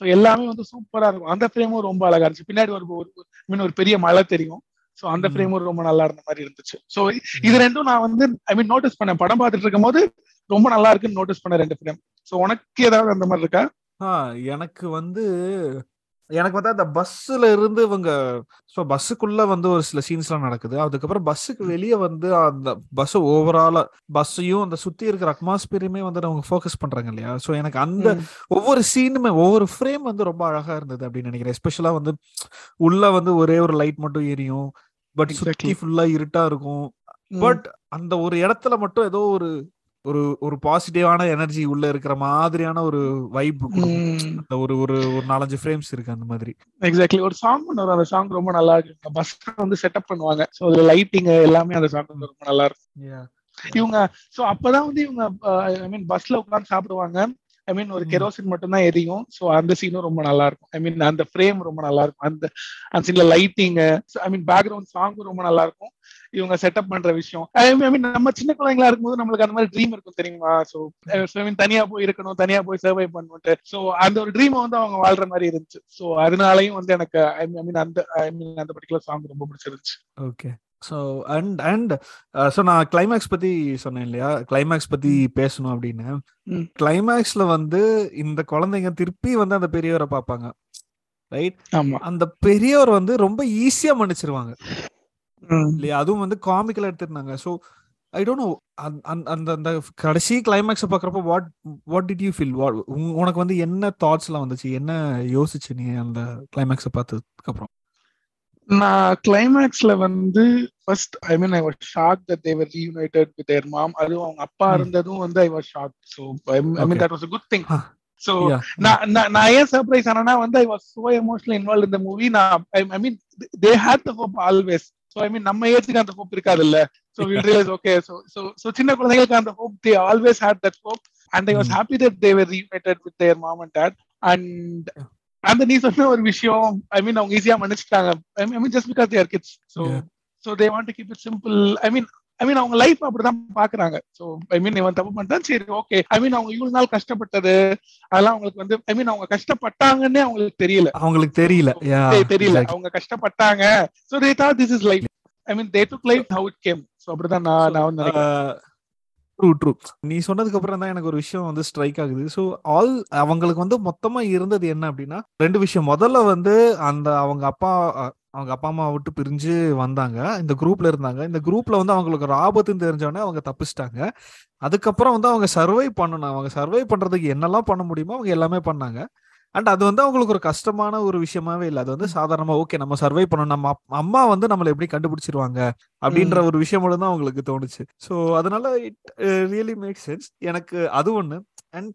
சோ எல்லாமே வந்து சூப்பரா இருக்கும். அந்த ஃப்ரேமும் ரொம்ப அழகா இருந்துச்சு. பின்னாடி ஒரு ஒரு- பெரிய மலை தெரியும். சோ அந்த. ஃப்ரேமும் ரொம்ப நல்லா இருந்த மாதிரி இருந்துச்சு. சோ இது ரெண்டும் நான் வந்து ஐ மீன் நோட்டீஸ் பண்ணேன். படம் பார்த்துட்டு இருக்கும் போது ரொம்ப நல்லா இருக்குன்னு நோட்டீஸ் பண்ண ரெண்டு ஃப்ரேம் சோ உனக்கு ஏதாவது அந்த மாதிரி இருக்கா? எனக்கு வந்து எனக்கு வந்து அந்த பஸ்ஸுல இருந்து இவங்க ஸோ பஸ்ஸுக்குள்ள வந்து ஒரு சில சீன்ஸ்லாம் நடக்குது. அதுக்கப்புறம் பஸ்ஸுக்கு வெளியே வந்து அந்த பஸ் ஓவராலா பஸ்ஸையும் அந்த சுத்தி இருக்கிற அட்மாஸ்பியரையுமே வந்து அவங்க ஃபோக்கஸ் பண்றாங்க இல்லையா? ஸோ எனக்கு அந்த. ஒவ்வொரு சீனுமே ஒவ்வொரு ஃப்ரேம் வந்து ரொம்ப அழகா இருந்தது அப்படின்னு நினைக்கிறேன். எஸ்பெஷலா வந்து உள்ள வந்து ஒரே ஒரு லைட் மட்டும் எரியும். பட் சுத்தி. ஃபுல்லா இருட்டா இருக்கும். பட் அந்த ஒரு இடத்துல மட்டும் ஏதோ ஒரு ஒரு ஒரு பாசிட்டிவான எனர்ஜி உள்ள இருக்கிற மாதிரியான ஒரு வைப். அந்த ஒரு ஒரு ஒரு நாலஞ்சு ஃப்ரேம்ஸ் இருக்கு அந்த மாதிரி. எக்ஸாக்ட்லி ஒரு சாங் பண்ணுவார் அந்த சாங் ரொம்ப நல்லா இருக்கு பஸ் வந்து செட்டப் பண்ணுவாங்க. ஸோ அதுல லைட்டிங் எல்லாமே அந்த சாங் ரொம்ப நல்லா இருக்கும். இவங்க சோ அப்பதான் வந்து இவங்க ஐ மீன் பஸ்ல உட்கார்ந்து சாப்பிடுவாங்க. ஐ மீன் ஒரு. கெரோசின் மட்டும் தான் எரியும் சோ அந்த சீனும் ரொம்ப நல்லா இருக்கும் ஐ மீன் அந்த ஃப்ரேம் ரொம்ப நல்லா இருக்கும் அந்த அந்த சீன்ல லைட்டிங் ஐ மீன் பேக்ரவுண்ட் சாங்கும் ரொம்ப நல்லா இருக்கும் இவங்க செட்டப் பண்ற விஷயம் ஐ மீன் நம்ம சின்ன குழந்தைங்களா இருக்கும்போது நம்மளுக்கு அந்த மாதிரி ட்ரீம் இருக்கும் தெரியுமா ஐ மீன் தனியா போய் இருக்கணும் தனியா போய் சர்வை பண்ணணும்ட்டு சோ அந்த ஒரு ட்ரீம் வந்து அவங்க வாழ்ற மாதிரி இருந்துச்சு சோ அதனாலயும் வந்து எனக்கு ஐ மீன் அந்த ஐ மீன் அந்த பர்டிகுலர் சாங் ரொம்ப பிடிச்சிருந்துச்சு okay so and and so நான் கிளைமேக்ஸ் பத்தி சொன்னேன் இல்லையா? கிளைமேக்ஸ் பத்தி பேசணும் அப்படின்னு. கிளைமேக்ஸ்ல வந்து இந்த குழந்தைங்க திருப்பி வந்து அந்த பெரியவரை பார்ப்பாங்க. ரைட் அந்த பெரியவர் வந்து ரொம்ப ஈஸியா மன்னிச்சிருவாங்க. இல்லையா? அதுவும் வந்து காமிக்கலா எடுத்திருந்தாங்க. ஸோ ஐ டோன்ட் நோ அந்த அந்த கடைசி கிளைமேக்ஸை பார்க்குறப்போ what what did you feel what உனக்கு வந்து என்ன தாட்ஸ்லாம் வந்துச்சு? என்ன யோசிச்சு நீ அந்த கிளைமேக்ஸை பார்த்ததுக்கு அப்புறம் நான் கிளைமேக்ஸ்ல வந்து first I mean I was shock that they were reunited with their mom அதுவும் அவங்க அப்பா Hmm. இருந்ததும் வந்து I was shock so I mean. That was good thing Yeah. நான் நான் ஏன் சர்ப்ரைஸ் ஆனா வந்து I was so emotional involve இந்த மூவி நான் I mean they had the hope always so I mean நம்ம ஏஜுக்கு அந்த ஹோப் இருக்காதுல்ல. So will realise okay so so so சின்ன குழந்தைங்களுக்கு அந்த hope they always had that hope and I was. Happy that they were reunited with their mom and dad and அந்த நீ சொன்ன ஒரு விஷயம் ஐ மீன் அவங்க ஈஸியா மன்னிச்சிட்டாங்க. I mean just because their kids Yeah. So they want to keep it simple I mean I mean அவங்க life அப்படிதான் பாக்குறாங்க ஸோ ஐ மீன் இவன் தப்பு பண்ணிட்டான். சரி ஓகே ஐ மீன் அவங்க இவ்வளவு நாள் கஷ்டப்பட்டது. அதெல்லாம் அவங்களுக்கு வந்து ஐ மீன் அவங்க கஷ்டப்பட்டாங்கன்னே அவங்களுக்கு தெரியல. அவங்களுக்கு தெரியல. தெரியல. அவங்க கஷ்டப்பட்டாங்க. So they thought this is life I mean they took life how it came so அப்படிதான் நான் நான் வந்து ட்ரூ ட்ரூ நீ சொன்னதுக்கு அப்புறம் தான் எனக்கு ஒரு விஷயம் வந்து ஸ்ட்ரைக் ஆகுது. ஸோ ஆல் அவங்களுக்கு வந்து மொத்தமா இருந்தது என்ன அப்படின்னா ரெண்டு விஷயம். முதல்ல வந்து அந்த அவங்க அப்பா அவங்க அப்பா அம்மா விட்டு பிரிஞ்சு வந்தாங்க. இந்த குரூப்ல இருந்தாங்க. இந்த குரூப்ல வந்து அவங்களுக்கு ஒரு ஆபத்துன்னு தெரிஞ்சோடனே அவங்க தப்பிச்சிட்டாங்க. அதுக்கப்புறம் வந்து அவங்க சர்வை பண்ணணும். அவங்க சர்வை பண்றதுக்கு என்னெல்லாம் பண்ண முடியுமோ அவங்க எல்லாமே பண்ணாங்க. அண்ட் அது வந்து அவங்களுக்கு ஒரு கஷ்டமான ஒரு விஷயமாவே இல்லை. அது வந்து சாதாரணமா ஓகே நம்ம சர்வை பண்ணணும். நம்ம அம்மா வந்து நம்மளை எப்படி கண்டுபிடிச்சிருவாங்க? அப்படின்ற ஒரு விஷயம் மட்டும் தான் அவங்களுக்கு தோணுச்சு. ஸோ அதனால இட் ரியலி மேக் சென்ஸ் எனக்கு அது ஒண்ணு. அண்ட்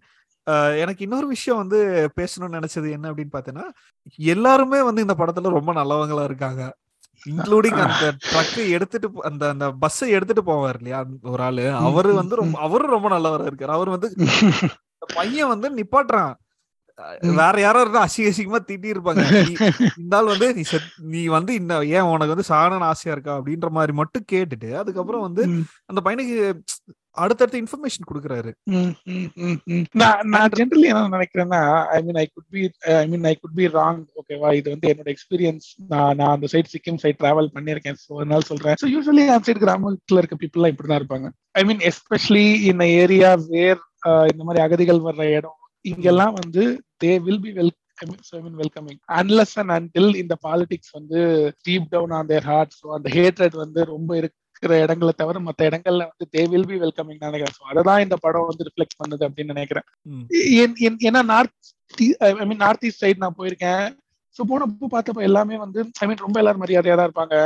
எனக்கு இன்னொரு விஷயம் வந்து பேசணும்னு நினைச்சது என்ன அப்படின்னு பார்த்தேன்னா எல்லாருமே வந்து இந்த படத்துல ரொம்ப நல்லவங்களா இருக்காங்க. இன்க்ளூடிங் அந்த ட்ரக் எடுத்துட்டு அந்த அந்த பஸ்ஸை எடுத்துட்டு போவார் இல்லையா ஒரு ஆளு. அவரு வந்து ரொம்ப அவரும் ரொம்ப நல்லவரா இருக்காரு. அவர் வந்து (laughs) பையன் வந்து நிப்பாட்டுறான். வேற யாரோ இருந்தா அசிங்க அசிங்கமா திட்டி இருப்பாங்க ஆள் வந்து நீ நீ வந்து இந்த ஏன் உனக்கு வந்து சாகணும்னு ஆசையா இருக்கா? அப்படின்ற மாதிரி மட்டும் கேட்டுட்டு அதுக்கப்புறம் வந்து. அந்த பையனுக்கு அடுத்தடுத்த இன்ஃபர்மேஷன் கொடுக்குறாரு. நான் நான் ஜென்ரலி என்ன நினைக்கிறேன்னா I mean I could be I mean I could be wrong ஓகேவா இது வந்து என்னோட எக்ஸ்பீரியன்ஸ் நான் நான் அந்த சைட் சிக்கிம் சைட் டிராவல் பண்ணியிருக்கேன். ஸோ அதனால சொல்றேன். ஸோ யூஸ்வலி அந்த சைடு கிராமத்துல இருக்க பீப்புள்லாம் இப்படி தான் இருப்பாங்க. I mean especially in area வேர் இந்த மாதிரி அகதிகள் வர்ற இடம் இங்கெல்லாம் வந்து they will be well welcoming unless and until இந்த பாலிடிக்ஸ் வந்து deep down on their heart so அந்த ஹேட்ரட் வந்து ரொம்ப இருக்கிற இடங்களை தவிர மற்ற இடங்கள்ல வந்து தே வில் பி வெல்கமிங் நினைக்கிறேன். ஸோ அதை இந்த படம் வந்து ரிஃப்ளெக்ட் பண்ணுது அப்படின்னு நினைக்கிறேன். ஏன்னா north I mean north east side நான் போயிருக்கேன். ஸோ போனப்போ பார்த்தப்ப எல்லாமே வந்து ஐ மீன் ரொம்ப எல்லாரும் மரியாதையா தான் இருப்பாங்க.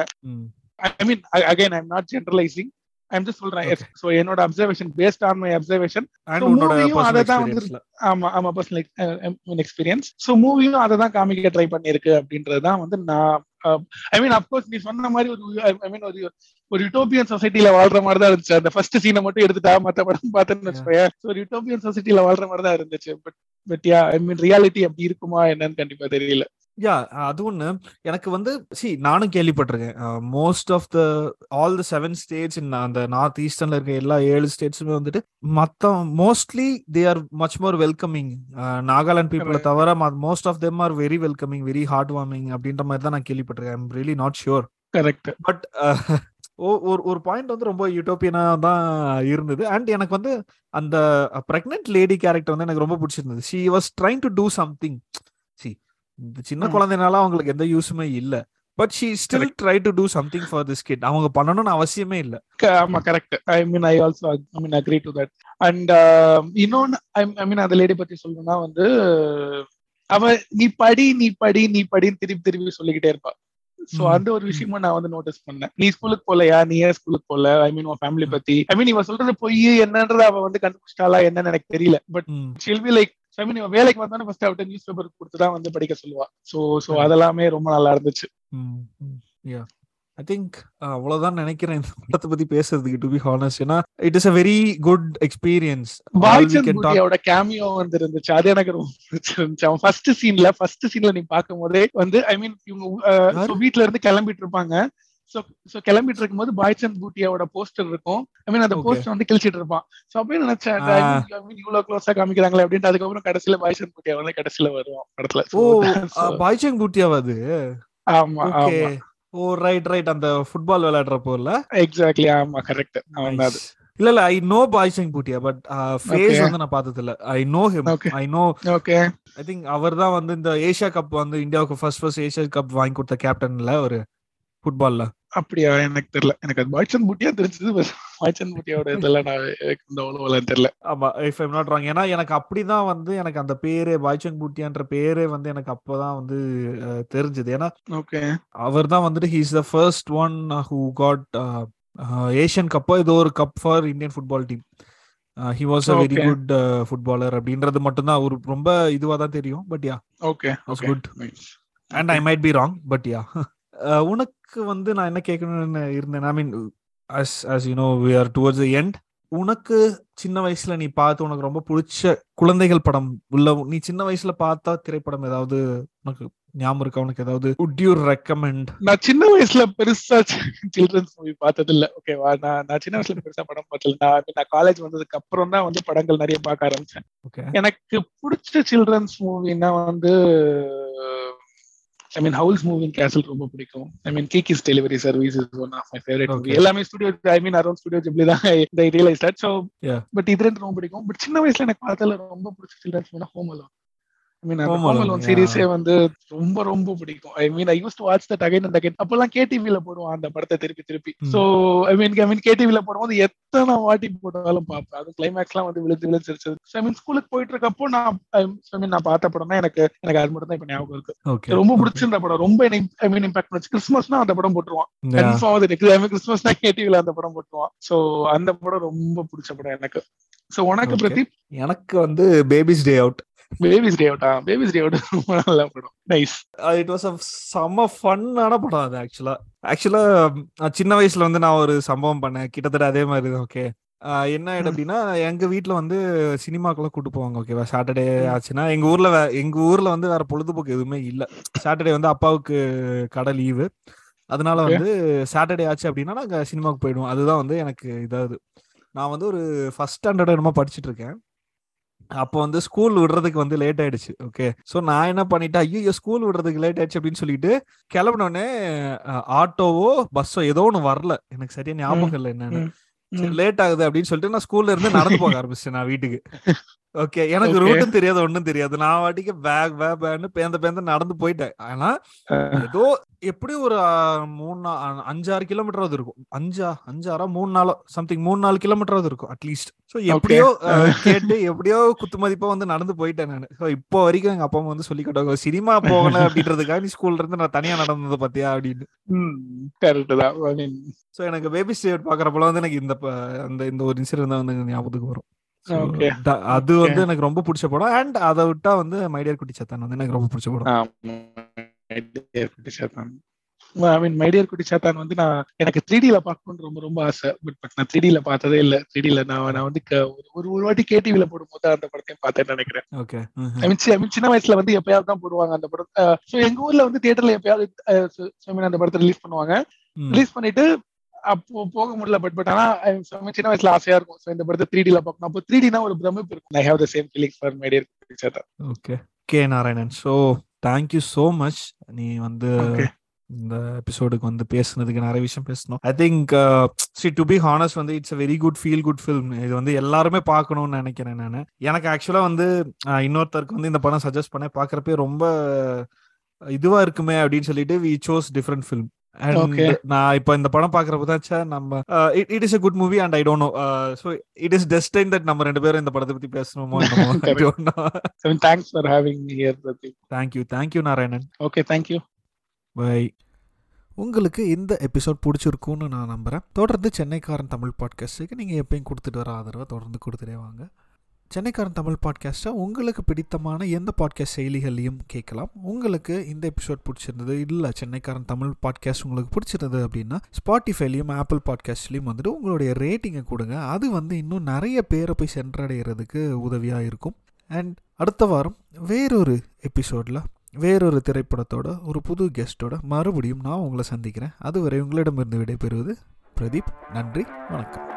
I mean again I am not generalising I'm just சொல்றேன். சோ என்னோட observation based on my observation அதை தான் வந்து ஆமா ஆமா பர்சனல் எக்ஸ்பீரியன்ஸ் சோ மூவியும் அதை தான் காமிக்க ட்ரை பண்ணிருக்கு அப்படின்றதுதான் வந்து நான் ஐ மீன் அப்கோர்ஸ் நீ சொன்ன மாதிரி ஒரு ஐ மீன் ஒரு ஒரு யூட்டோபியன் சொசைட்டில வாழ்ற மாதிரி தான் இருந்துச்சு. அந்த ஃபர்ஸ்ட் சீனை மட்டும் எடுத்துட்டா மத்த படம் பார்த்தேன்னு வச்சுக்கோயேன். ஒரு யூட்டோபியன் சொசைட்டில வாழ்ற மாதிரி தான் இருந்துச்சு. But but yeah I mean reality அப்படி இருக்குமா என்னன்னு கண்டிப்பா தெரியல. யா அது ஒண்ணு. எனக்கு வந்து சி நானும் கேள்விப்பட்டிருக்கேன். Most of the all the seven states in அந்த நார்த் ஈஸ்டர்ன்ல இருக்க எல்லா ஏழு ஸ்டேட்ஸுமே வந்துட்டு மத்த mostly they are much more welcoming Nagaland பீப்புளை தவிர most of them are very welcoming very heart warming அப்படின்ற மாதிரி தான் நான் கேள்விப்பட்டிருக்கேன். I'm really not sure correct but ஒரு ஒரு பாயிண்ட் வந்து ரொம்ப யூட்டோப்பியனா தான் இருந்தது. அண்ட் எனக்கு வந்து அந்த பிரெக்னென்ட் லேடி கேரக்டர் வந்து எனக்கு ரொம்ப பிடிச்சிருந்தது. She was trying to do something சின்ன குழந்தைனால அவங்களுக்கு எந்த யூஸுமே இல்ல. But she still try to do something for this kid அவங்க பண்ணணும்னு அவசியமே இல்ல. ஆமா correct I mean I also I mean agree to that and இன்னொன்னு ஐ மீன் அந்த லேடி பத்தி சொல்லணும்னா வந்து அவ நீ படி நீ படி நீ படின்னு திருப்பி திருப்பி சொல்லிக்கிட்டே இருப்பா. சோ அந்த ஒரு விஷயமும் நான் வந்து நோட்டீஸ் பண்ணேன். நீ ஸ்கூலுக்கு போலையா நீ ஏன் ஸ்கூலுக்கு போல ஐ மீன் உன் ஃபேமிலி பத்தி. ஐ மீன் இவ சொல்றது பொய் என்னன்றத அவ வந்து கண்டுபிடிச்சிட்டாளா என்னன்னு எனக்கு தெரியல. But she'll be like I mean வேலைக்கு வந்தானே ஃபர்ஸ்ட் அவட்ட நியூஸ் பேப்பர் கொடுத்து தான் வந்து படிக்க சொல்லுவா. சோ சோ அதெல்லாமே ரொம்ப நல்லா இருந்துச்சு. ஐ திங்க் அவ்வளவுதான் நினைக்கிறேன் இந்த படத்தை பத்தி பேசுறதுக்கு டு பி ஹானஸ்ட் ஏன்னா it is a very good experience பாய்ச்சந்தியோட cameo வந்து இருந்துச்சு. அது எனக்கு ரொம்ப பிடிச்சிருந்துச்சு. அவன் ஃபர்ஸ்ட் சீன்ல ஃபர்ஸ்ட் சீன்ல நீ பார்க்கும் போதே வந்து ஐ மீன் இவங்க வீட்ல இருந்து கிளம்பிட்டு இருப்பாங்க. சோ சோ கிளம்பிட்டு இருக்கும்போது பாய்ச்சந்த் பூட்டியாவோட போஸ்டர் இருக்கும். ஐ மீன் அந்த போஸ்டர் வந்து கிழிச்சிட்டு இருப்பான். சோ அப்படியே நினைச்சேன் இவ்வளவு க்ளோஸா காமிக்கிறாங்களே அப்படின்ட்டு அதுக்கப்புறம் கடைசியில பாய்ச்சந்த் பூட்டியா வந்து கடைசியில வருவான் படத்துல. ஓ பாய்ச்சந்த் பூட்டியாவா அது? ஆமா ஆமா. ஓ ரைட் ரைட் அந்த ஃபுட்பால் விளையாடுறப்போ இல்ல எக்ஸாக்ட்லி ஆமா கரெக்ட் அவன் அது. இல்ல இல்ல I know Baichung Bhutia but face வந்து நான் பார்த்தது இல்ல I know him I know okay I think அவர் தான் வந்து இந்த ஏசியா கப் வந்து இந்தியாவுக்கு ஃபர்ஸ்ட் ஃபர்ஸ்ட் ஏசியா கப் வாங்கி கொடுத்த கேப்டன்ல ஒரு ஃபுட்பால்ல அப்படியா? எனக்கு தெரியல. எனக்கு அது பாய்ச்சந்த் பூட்டியா தெரிஞ்சது பாய்ச்சந்த் பூட்டியாவோட இதெல்லாம் நான் இந்த அவ்வளவு தெரியல. ஆமா இஃப் ஐம் நாட் ராங் ஏன்னா எனக்கு அப்படிதான் வந்து எனக்கு அந்த பேரு பாய்ச்சந்த் பூட்டியான்ற பேரே வந்து எனக்கு அப்பதான் வந்து தெரிஞ்சது. ஏன்னா ஓகே. அவர் தான் வந்துட்டு he's the first one who got Asian கப்போ இது ஒரு cup for Indian football team he was a very good footballer அப்படின்றது மட்டும்தான். ஒரு ரொம்ப இதுவா தான் தெரியும் but yeah okay good and I might be wrong but yeah உனக்கு வந்து நான் என்ன கேட்கணும்னு இருந்தேன்? I mean as as you know we are towards the end உனக்கு சின்ன வயசுல நீ பார்த்து உனக்கு ரொம்ப பிடிச்ச குழந்தைகள் படம் உள்ள நீ சின்ன வயசுல பார்த்தா திரைப்படம் ஏதாவது உனக்கு ஞாபகம் இருக்கா? உனக்கு ஏதாவது உட் யூ ரெக்கமெண்ட் நான் சின்ன வயசுல பெருசா சில்ட்ரன்ஸ் மூவி பார்த்தது இல்ல ஓகேவா நான் நான் சின்ன வயசுல பெருசா படம் பார்த்தல நான் நான் காலேஜ் வந்ததுக்கு அப்புறம் தான் வந்து படங்கள் நிறைய பார்க்க ஆரம்பிச்சேன். எனக்கு பிடிச்ச சில்ட்ரன்ஸ் மூவினா வந்து I mean house moving castle ரொம்ப பிடிக்கும். I mean Kiki's delivery service is one of my favourite movie எல்லாமே Studio I mean around Studio Ghibli தான். இந்த ரியலைஸ் ஸோ பட் இது ரெண்டு ரொம்ப பிடிக்கும். பட் சின்ன வயசுல எனக்கு பார்த்ததுல ரொம்ப பிடிச்ச children's home alone I mean சீரிஸே வந்து ரொம்ப ரொம்ப பிடிக்கும். I mean I use to watch that again and again அப்பெல்லாம் கேடிவில போடுவோம் அந்த படத்தை திருப்பி திருப்பி. சோ ஐ மீன் ஐ மீன் கேடிவில போடும்போது எத்தனை வாட்டி போட்டாலும் பார்ப்பேன். அது கிளைமேக்ஸ் எல்லாம் வந்து விழுந்து விழுந்து சிரிச்சது ஐ மீன் ஸ்கூலுக்கு போயிட்டு இருக்கப்போ நான் ஐ மீன் நான் பார்த்த படம் தான் எனக்கு எனக்கு அது மட்டும் தான் இப்ப ஞாபகம் இருக்கு. ரொம்ப பிடிச்சிருந்த படம். ரொம்ப ஐ மீன் இம்பாக்ட் பண்ணுச்சு கிறிஸ்மஸ்னா அந்த படம் போட்டுருவான். கன்ஃபார்ம் மீன் கிறிஸ்மஸ்னா கேடிவில அந்த படம் போட்டுருவான். சோ அந்த படம் ரொம்ப பிடிச்ச படம் எனக்கு. சோ உனக்கு பிரதீப்? எனக்கு வந்து baby's day out baby's day அவுட்டா பேபிஸ் டே அவுட் ரொம்ப நல்ல படம். நைஸ் இட் வாஸ் அ செம்ம ஃபன்னான படம் அது ஆக்சுவலா ஆக்சுவலா சின்ன வயசுல வந்து நான் ஒரு சம்பவம் பண்ணேன். கிட்டத்தட்ட அதே மாதிரி தான் ஓகே என்ன ஆயிடும் அப்படின்னா எங்க வீட்டுல வந்து சினிமாக்கெல்லாம் கூட்டு போவாங்க ஓகேவா சாட்டர்டே ஆச்சுன்னா எங்க ஊர்ல எங்க ஊர்ல வந்து வேற பொழுதுபோக்கு எதுவுமே இல்ல. சாட்டர்டே வந்து அப்பாவுக்கு கடை லீவு அதனால வந்து சாட்டர்டே ஆச்சு அப்படின்னா நாங்க சினிமாவுக்கு போயிடுவோம். அதுதான் வந்து எனக்கு இதாவது. நான் வந்து ஒரு ஃபர்ஸ்ட் ஸ்டாண்டர்ட் என்னமோ படிச்சுட்டு இருக்கேன். அப்போ வந்து ஸ்கூல் விடுறதுக்கு வந்து லேட் ஆயிடுச்சு ஓகே ஸோ நான் என்ன பண்ணிட்டேன் ஐயோ ஸ்கூல் விடுறதுக்கு லேட் ஆயிடுச்சு அப்படின்னு சொல்லிட்டு கிளம்பினோடனே ஆட்டோவோ பஸ்ஸோ ஏதோ ஒன்று வரல. எனக்கு சரியா ஞாபகம் இல்லை என்னன்னு. லேட் ஆகுது அப்படின்னு சொல்லிட்டு நான் ஸ்கூல்ல இருந்து நடந்து போக ஆரம்பிச்சேன் நான் வீட்டுக்கு. (laughs) ஓகே. எனக்கு. ரூட்டும் தெரியாது ஒண்ணும் தெரியாது. நான் வாட்டிக்கு பேக் பேக் பேக்னு பேந்த பேந்த நடந்து போயிட்டேன். ஆனா ஏதோ எப்படி ஒரு மூணு அஞ்சாறு கிலோமீட்டராவது இருக்கும். அஞ்சா அஞ்சாறா மூணு நாளோ சம்திங் மூணு நாலு கிலோமீட்டராவது இருக்கும் அட்லீஸ்ட் ஸோ எப்படியோ கேட்டு எப்படியோ குத்து மதிப்பா வந்து நடந்து போயிட்டேன் நான். ஸோ இப்போ வரைக்கும் எங்க அப்பா வந்து சொல்லி காட்டுவாங்க சினிமா போகணும் (laughs) அப்படின்றதுக்காக நீ ஸ்கூல்ல இருந்து நான் தனியா நடந்தது பாத்தியா? அப்படின்னு. கரெக்ட் தான். ஸோ எனக்கு பேபி ஸ்டேட் பாக்குறப்பல வந்து எனக்கு இந்த அந்த இந்த ஒரு இன்சிடென்ட் தான் வந்து ஞாபகத்துக்கு வரும். அது. வந்து எனக்கு ரொம்ப பிடிச்ச படம். அண்ட் அதை விட்டா வந்து மைடியர் குட்டி சத்தான் வந்து எனக்கு ரொம்ப பிடிச்ச படம். ஐ மீன் மைடியர் குட்டி சாத்தான். வந்து நான் எனக்கு த்ரீ டில பார்க்கணும்னு ரொம்ப ரொம்ப ஆசை. பட் பட் நான் த்ரீ டில பார்த்ததே இல்ல. த்ரீ டில நான் நான் வந்து ஒரு- ஒரு வாட்டி கேடிவில போடும்போது அந்த படத்தையும் பார்த்தேன்னு நினைக்கிறேன். ஓகே மீன் சின்ன வயசுல வந்து எப்பயாவது தான் போடுவாங்க அந்த படம். ஸோ எங்க ஊர்ல வந்து தியேட்டர்ல எப்பயாவது அந்த படத்தை ரிலீஸ் பண்ணுவாங்க. ரிலீஸ் பண்ணிட்டு அப்போ போக முடியல பட் பட் ஆனா சின்ன வயசுல ஆசையா இருக்கும். ஸோ இந்த படத்தை த்ரீ டில பார்க்கணும். அப்போ த்ரீ டினா ஒரு பிரமிப்பு இருக்கும். I have the same feeling for சாத்தான் okay K Narayanan so thank you so much நீ வந்து. இந்த எபிசோடுக்கு வந்து பேசுனதுக்கு நிறைய விஷயம் பேசணும். I think see to be honest வந்து it's a very good feel good film இது வந்து எல்லாருமே பார்க்கணும்னு நினைக்கிறேன் நான். எனக்கு ஆக்சுவலா வந்து இன்னொருத்தருக்கு வந்து இந்த படம் சஜஸ்ட் பண்ண பார்க்கறப்பே ரொம்ப இதுவா இருக்குமே அப்படின்னு சொல்லிட்டு வி சோஸ் டிஃப்ரெண்ட் ஃபில்ம். நான் இப்போ இந்த படம் பார்க்கறப்ப தான் ச்சே, நம்ம it is a good movie and I don't know so it is destined that நம்ம ரெண்டு பேரும் இந்த படத்தை பத்தி பேசணுமோ thanks for having here Pradeep thank you thank you Narayanan okay thank you bye உங்களுக்கு இந்த எபிசோட் பிடிச்சிருக்கும்னு நான் நம்புகிறேன் தொடர்ந்து சென்னைக்காரன் தமிழ் பாட்காஸ்ட்டுக்கு நீங்கள் எப்பயும் கொடுத்துட்டு வர ஆதரவை தொடர்ந்து கொடுத்துட்டே வாங்க. சென்னைக்காரன் தமிழ் பாட்காஸ்ட்டை உங்களுக்கு பிடித்தமான எந்த பாட்காஸ்ட் செயலிகள்லையும் கேட்கலாம். உங்களுக்கு இந்த எபிசோட் பிடிச்சிருந்தது இல்லை சென்னைக்காரன் தமிழ் பாட்காஸ்ட் உங்களுக்கு பிடிச்சிருந்தது அப்படின்னா ஸ்பாட்டிஃபைலையும் ஆப்பிள் பாட்காஸ்ட்லேயும் வந்துட்டு உங்களுடைய ரேட்டிங்கை கொடுங்க. அது வந்து இன்னும் நிறைய பேரை போய் சென்றடைகிறதுக்கு உதவியாக இருக்கும். அண்ட் அடுத்த வாரம் வேறொரு எபிசோடில் வேறொரு திரைப்படத்தோட ஒரு புது கெஸ்ட்டோட மறுபடியும் நான் உங்களை சந்திக்கிறேன். அதுவரை உங்களிடமிருந்து விடைபெறுவது பிரதீப். நன்றி வணக்கம்.